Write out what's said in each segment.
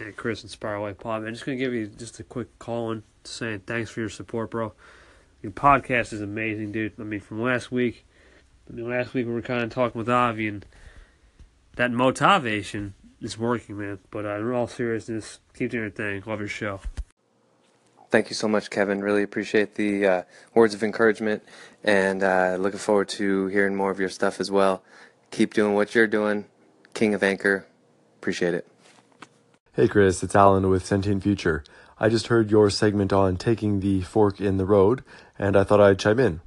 and Chris and White Pod. Man, just gonna give you just a quick call in saying thanks for your support, bro. Your podcast is amazing, dude. I mean, from last week, I mean, last week we were kind of talking with Avi, and that motivation is working, man. But uh, in all seriousness, keep doing your thing. Love your show. Thank you so much, Kevin. Really appreciate the uh, words of encouragement, and uh, looking forward to hearing more of your stuff as well. Keep doing what you're doing, King of Anchor. Appreciate it. Hey Chris, it's Alan with Sentient Future. I just heard your segment on taking the fork in the road, and I thought I'd chime in.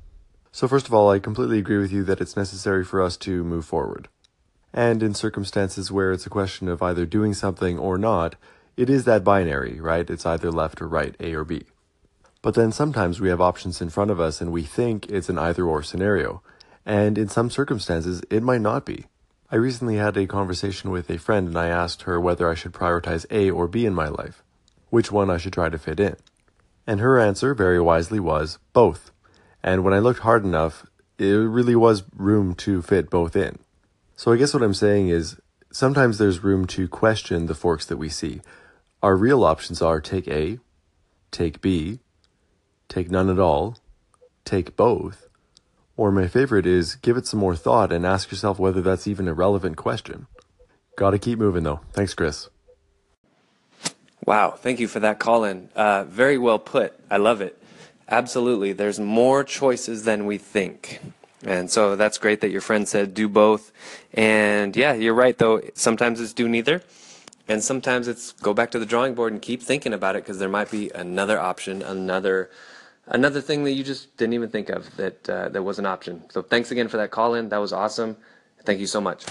So, first of all, I completely agree with you that it's necessary for us to move forward. And in circumstances where it's a question of either doing something or not, it is that binary, right? It's either left or right, A or B. But then sometimes we have options in front of us and we think it's an either or scenario. And in some circumstances, it might not be. I recently had a conversation with a friend and I asked her whether I should prioritize A or B in my life, which one I should try to fit in. And her answer, very wisely, was both. And when I looked hard enough, it really was room to fit both in. So I guess what I'm saying is sometimes there's room to question the forks that we see. Our real options are take A, take B, take none at all, take both, or my favorite is give it some more thought and ask yourself whether that's even a relevant question. Gotta keep moving though. Thanks, Chris. Wow, thank you for that call in. Uh, very well put. I love it. Absolutely. There's more choices than we think. And so that's great that your friend said do both. And yeah, you're right though. Sometimes it's do neither. And sometimes it's go back to the drawing board and keep thinking about it because there might be another option, another another thing that you just didn't even think of that uh, that was an option. So thanks again for that call in. That was awesome. Thank you so much.